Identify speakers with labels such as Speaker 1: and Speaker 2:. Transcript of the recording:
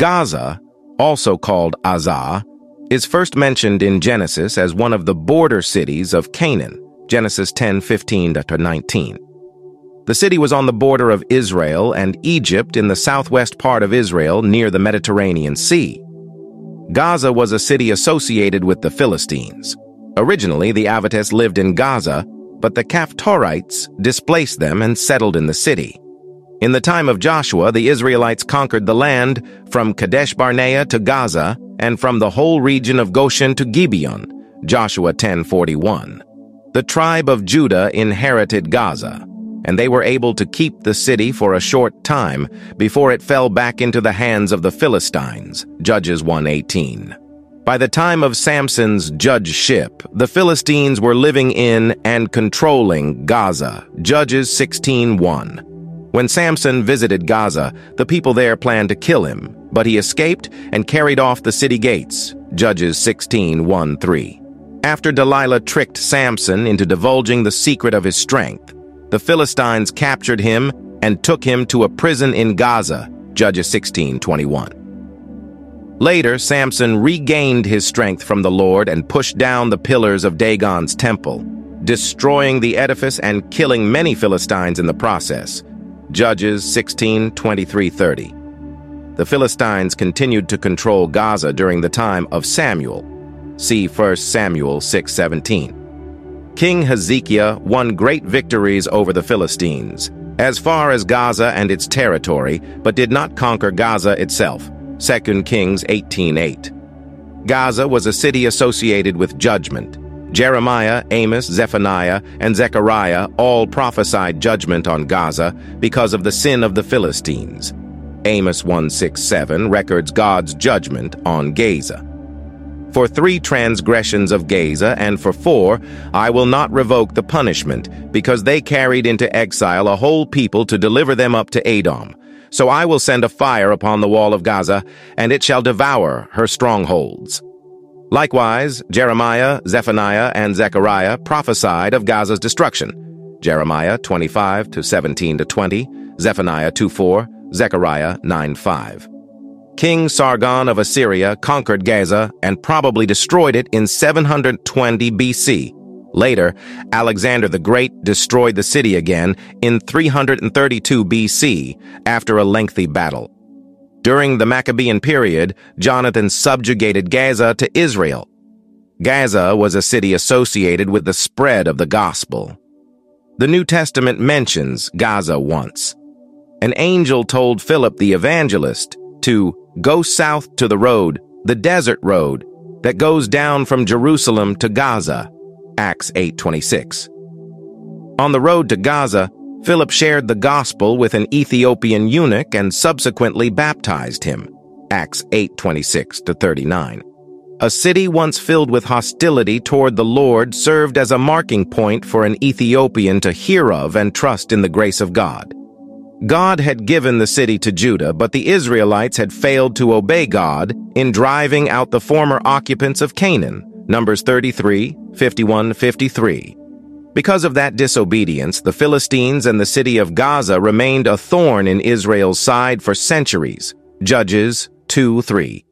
Speaker 1: Gaza, also called Azah, is first mentioned in Genesis as one of the border cities of Canaan, Genesis 10, 15 to 19. The city was on the border of Israel and Egypt in the southwest part of Israel near the Mediterranean Sea. Gaza was a city associated with the Philistines. Originally, the Avites lived in Gaza, but the Caphtorites displaced them and settled in the city. In the time of Joshua, the Israelites conquered the land from Kadesh Barnea to Gaza and from the whole region of Goshen to Gibeon, Joshua 10:41. The tribe of Judah inherited Gaza, and they were able to keep the city for a short time before it fell back into the hands of the Philistines, Judges 1:18. By the time of Samson's judgeship, the Philistines were living in and controlling Gaza, Judges 16:1. When Samson visited Gaza, the people there planned to kill him, but he escaped and carried off the city gates, Judges 16:1-3. After Delilah tricked Samson into divulging the secret of his strength, the Philistines captured him and took him to a prison in Gaza, Judges 16:21. Later, Samson regained his strength from the Lord and pushed down the pillars of Dagon's temple, destroying the edifice and killing many Philistines in the process. Judges 16:23-30. The Philistines continued to control Gaza during the time of Samuel. See 1 Samuel 6:17. King Hezekiah won great victories over the Philistines, as far as Gaza and its territory, but did not conquer Gaza itself. 2 Kings 18:8. Gaza was a city associated with judgment. Jeremiah, Amos, Zephaniah, and Zechariah all prophesied judgment on Gaza because of the sin of the Philistines. Amos 1:6-7 records God's judgment on Gaza. For three transgressions of Gaza, and for four, I will not revoke the punishment, because they carried into exile a whole people to deliver them up to Edom. So I will send a fire upon the wall of Gaza, and it shall devour her strongholds. Likewise, Jeremiah, Zephaniah, and Zechariah prophesied of Gaza's destruction. Jeremiah 25 to 17 to 20, Zephaniah 2 4, Zechariah 9 5. King Sargon of Assyria conquered Gaza and probably destroyed it in 720 BC. Later, Alexander the Great destroyed the city again in 332 BC after a lengthy battle. During the Maccabean period, Jonathan subjugated Gaza to Israel. Gaza was a city associated with the spread of the gospel. The New Testament mentions Gaza once. An angel told Philip the evangelist to Go south to the road, the desert road, that goes down from Jerusalem to Gaza. Acts 8.26. On the road to Gaza, Philip shared the gospel with an Ethiopian eunuch and subsequently baptized him. Acts 8.26-39. A city once filled with hostility toward the Lord served as a marking point for an Ethiopian to hear of and trust in the grace of God. God had given the city to Judah, but the Israelites had failed to obey God in driving out the former occupants of Canaan, Numbers 33, 51, 53. Because of that disobedience, the Philistines and the city of Gaza remained a thorn in Israel's side for centuries, Judges 2, 3.